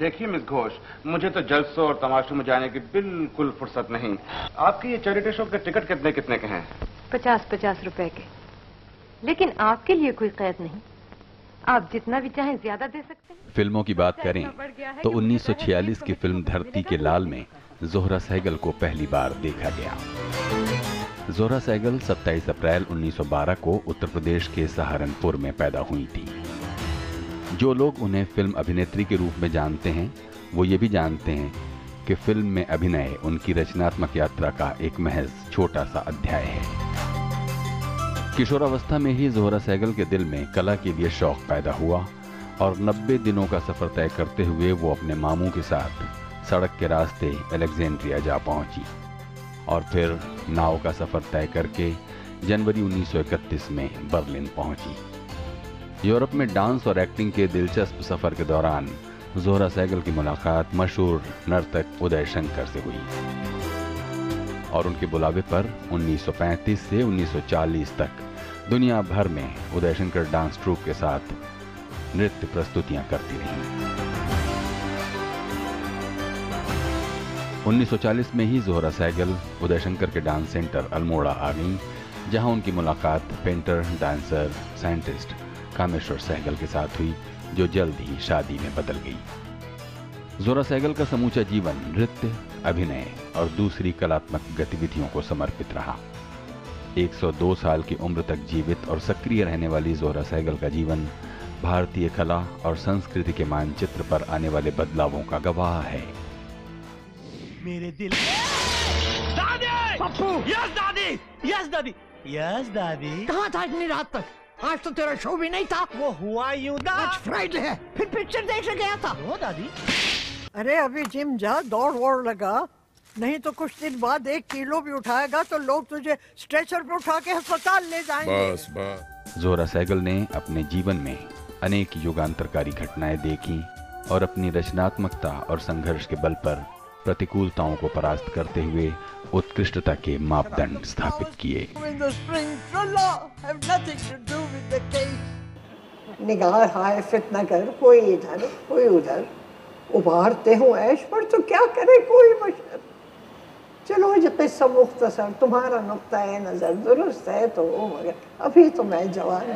देखिए मिस घोष मुझे तो जलसों और तमाशों में जाने की बिल्कुल फुर्सत नहीं। आपके ये चैरिटी शो के टिकट कितने कितने के हैं? पचास पचास रुपए के। लेकिन आपके लिए कोई कैद नहीं। आप जितना भी चाहें ज़्यादा दे सकते हैं। फ़िल्मों की बात करें तो 1946 की फ़िल्म धरती के लाल में जोहरा सहगल को पहली बार देखा गया। जोहरा सहगल 27 अप्रैल 1912 को उत्तर प्रदेश के सहारनपुर में पैदा हुई थी। जो लोग उन्हें फ़िल्म अभिनेत्री के रूप में जानते हैं, वो ये भी जानते हैं कि फ़िल्म में अभिनय, उनकी रचनात्मक यात्रा का एक महज छोटा सा अध्याय है। किशोरावस्था में ही जोहरा सहगल के दिल में कला के लिए शौक पैदा हुआ और 90 दिनों का सफ़र तय करते हुए वो अपने मामू के साथ सड़क के रास्ते अलेक्जेंड्रिया जा पहुँची और फिर नाव का सफ़र तय करके जनवरी 1931 में बर्लिन पहुँची। यूरोप में डांस और एक्टिंग के दिलचस्प सफ़र के दौरान जोहरा सैगल की मुलाकात मशहूर नर्तक उदय शंकर से हुई। और उनके बुलावे पर 1935 से 1940 तक दुनिया भर में उदय शंकर डांस ट्रूप के साथ नृत्य प्रस्तुतियाँ करती रहीं। 1940 में ही जोहरा सैगल उदय शंकर के डांस सेंटर अल्मोड़ा आ गई, जहाँ उनकी मुलाकात painter, dancer, scientist Kameshwar Sehgal के साथ हुई जो जल्द ही शादी में बदल गई। जोरा सहगल का समूचा जीवन नृत्य अभिनय और दूसरी कलात्मक गतिविधियों को समर्पित रहा। 102 साल की उम्र तक जीवित और सक्रिय रहने वाली जोरा सहगल का जीवन भारतीय कला और संस्कृति के मानचित्र पर आने वाले बदलावों का गवाह है। मेरे दिल दादी! पप्पू! यस दादी! यस दादी! यस दादी! कहाँ था इतनी रात तक? आज तो तेरा शो भी नहीं था। वो हुआ आज फ्राइडे है। फिर पिक्चर देखने गया था। वो दादी। अरे अभी जिम जा दौड़ वोड़ लगा। नहीं तो कुछ दिन बाद एक किलो भी उठाएगा तो लोग तुझे स्ट्रेचर पर उठा के अस्पताल ले जाएँगे। बस बस। जोरा सैगल ने अपने जीवन में अनेक युगांतरकारी घटनाएँ देखी और अपनी रचनात्मकता और संघर्ष के बल पर प्रतिकूलताओं को परास्त करते हुए उत्कृष्टता के मापदंड स्थापित किए। निगाह हाय फितना कर, कोई इधर, कोई उधर। उभारते हो ऐश, पर तो क्या करे कोई बशर? चलो जो किस्सा मुख्तसर तुम्हारा नुक्ता नज़र दुरुस्त है तो मगर अभी तो मैं जवान।